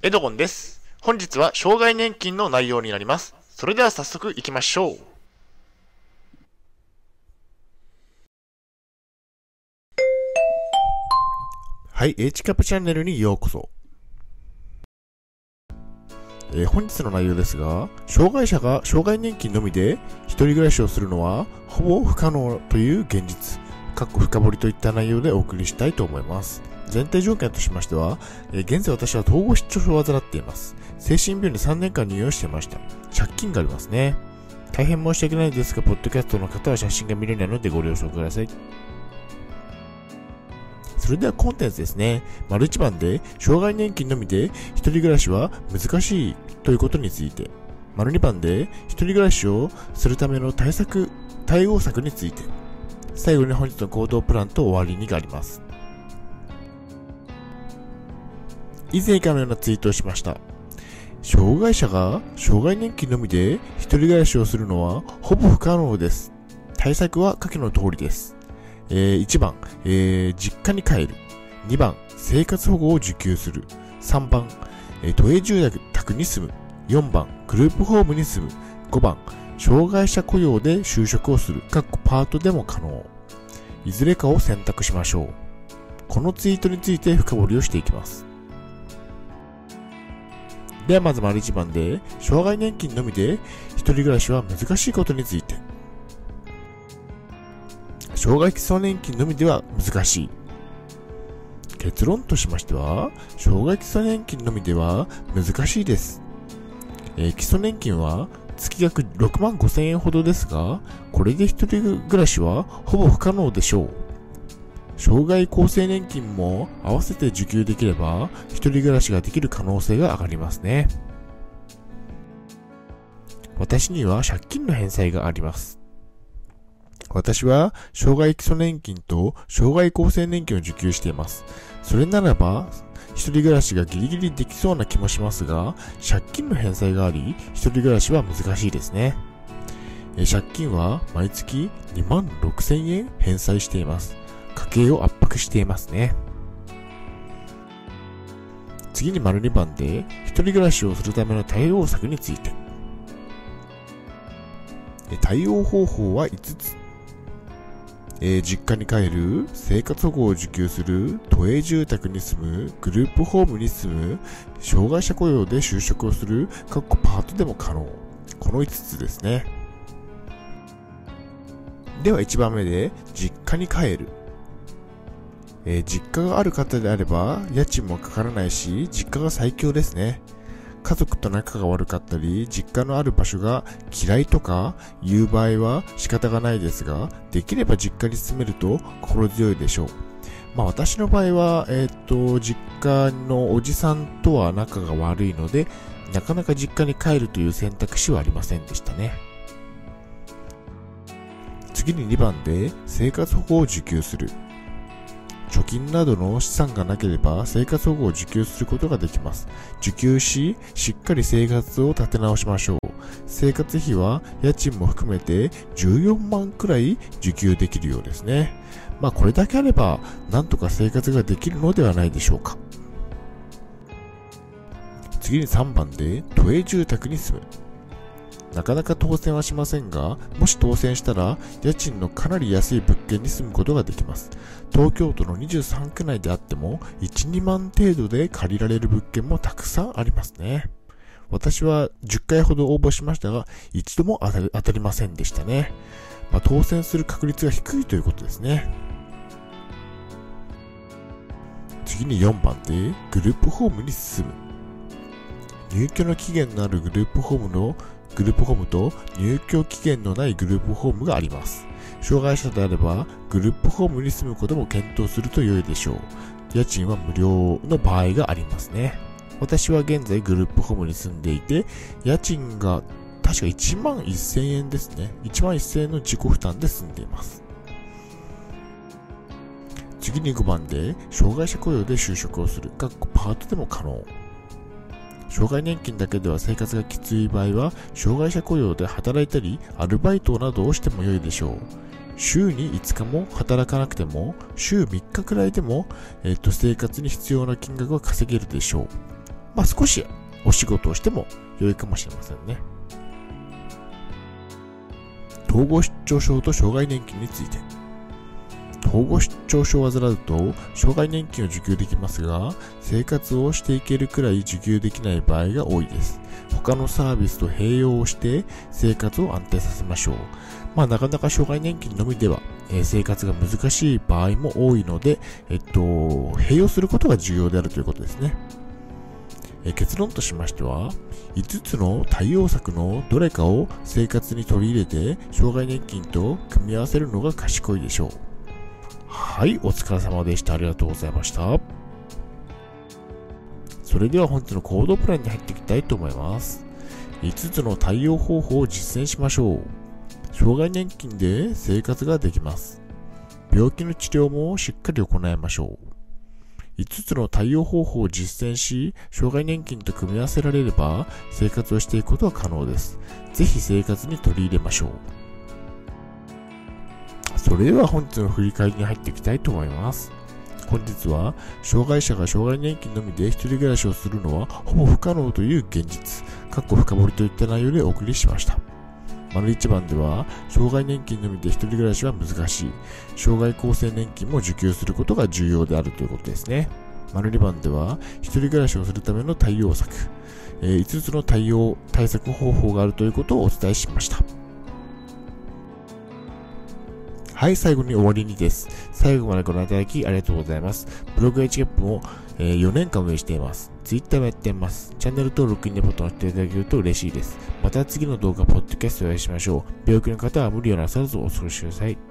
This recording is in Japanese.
エドゴンです。本日は障害年金の内容になります。それでは早速行きましょう。はい、H キャップチャンネルにようこそ。えー本日の内容ですが、障害者が障害年金のみで一人暮らしをするのはほぼ不可能という現実、かっこ深掘りといった内容でお送りしたいと思います。前提条件としましては、え現在私は統合失調症を患っています。精神病に3年間入院をしていました。借金がありますね。大変申し訳ないですが、ポッドキャストの方は写真が見れないのでご了承ください。それではコンテンツですね。丸一番で、障害年金のみで一人暮らしは難しいということについて。丸二番で、一人暮らしをするための対策、対応策について。最後に本日の行動プランと終わりにがあります。以前以下のようなツイートをしました。障害者が障害年金のみで一人暮らしをするのはほぼ不可能です。対策は下記の通りです。えー1番、えー実家に帰る。2番、生活保護を受給する。3番、えー都営住宅に住む。4番、グループホームに住む。5番、障害者雇用で就職をする。かっこパートでも可能。いずれかを選択しましょう。このツイートについて深掘りをしていきます。ではまず丸1番で、障害年金のみで一人暮らしは難しいことについて。障害基礎年金のみでは難しい。結論としましては、障害基礎年金のみでは難しいです。えー基礎年金は月額6万5千円ほどですが、これで一人暮らしはほぼ不可能でしょう。障害厚生年金も合わせて受給できれば、一人暮らしができる可能性が上がりますね。私には借金の返済があります。私は、障害基礎年金と障害厚生年金を受給しています。それならば、一人暮らしがギリギリできそうな気もしますが、借金の返済があり、一人暮らしは難しいですね。借金は毎月2万6千円返済しています。家計を圧迫していますね。次に丸2番で、一人暮らしをするための対応策について。対応方法は5つ。えー実家に帰る、生活保護を受給する、都営住宅に住む、グループホームに住む、障害者雇用で就職をする、かっこパートでも可能。この5つですね。では1番目で、実家に帰る。えー実家がある方であれば、家賃もかからないし、実家が最強ですね。家族と仲が悪かったり、実家のある場所が嫌いとかいう場合は仕方がないですが、できれば実家に住めると心強いでしょう。まあ私の場合は、えっ、と、実家のおじさんとは仲が悪いので、なかなか実家に帰るという選択肢はありませんでしたね。次に2番で生活保護を受給する。金などの資産がなければ生活保護を受給することができます。受給し、しっかり生活を立て直しましょう。生活費は家賃も含めて14万くらい受給できるようですね。まあこれだけあればなんとか生活ができるのではないでしょうか。次に3番で都営住宅に住む。なかなか当選はしませんが、もし当選したら、家賃のかなり安い物件に住むことができます。東京都の23区内であっても、1、2万程度で借りられる物件もたくさんありますね。私は10回ほど応募しましたが、一度も当たりませんでしたね。まあ、当選する確率が低いということですね。次に4番で、グループホームに進む。入居の期限のあるグループホームのグループホームと入居期限のないグループホームがあります。障害者であれば、グループホームに住むことも検討すると良いでしょう。家賃は無料の場合がありますね。私は現在グループホームに住んでいて、家賃が確か1万1000円ですね。1万1000円の自己負担で住んでいます。次に5番で、障害者雇用で就職をする。かっこパートでも可能。障害年金だけでは生活がきつい場合は、障害者雇用で働いたり、アルバイトなどをしても良いでしょう。週に5日も働かなくても、週3日くらいでも、えっと、生活に必要な金額は稼げるでしょう。まあ、少しお仕事をしても良いかもしれませんね。統合失調症と障害年金について。統合失調症を患うと、障害年金を受給できますが、生活をしていけるくらい受給できない場合が多いです。他のサービスと併用をして生活を安定させましょう。まあ、なかなか障害年金のみでは、えー、生活が難しい場合も多いので、えっと、併用することが重要であるということですね。え、結論としましては、5つの対応策のどれかを生活に取り入れて、障害年金と組み合わせるのが賢いでしょう。はい、お疲れ様でした。ありがとうございました。それでは本日の行動プランに入っていきたいと思います。5つの対応方法を実践しましょう。障害年金で生活ができます。病気の治療もしっかり行いましょう。5つの対応方法を実践し、障害年金と組み合わせられれば、生活をしていくことは可能です。ぜひ生活に取り入れましょう。それでは本日の振り返りに入っていきたいと思います。本日は、障害者が障害年金のみで一人暮らしをするのはほぼ不可能という現実、かっこ深掘りといった内容でお送りしました。丸一番では、障害年金のみで一人暮らしは難しい。障害厚生年金も受給することが重要であるということですね。丸二番では、一人暮らしをするための対応策、えー、5つの対応、対策方法があるということをお伝えしました。はい、最後に終わりにです。最後までご覧いただきありがとうございます。ブログ h キャップも、えー、4年間運営しています。Twitter もやっています。チャンネル登録、いいねボタンを押していただけると嬉しいです。また次の動画、ポッドキャストをお会いしましょう。病気の方は無理をなさらずお過ごしください。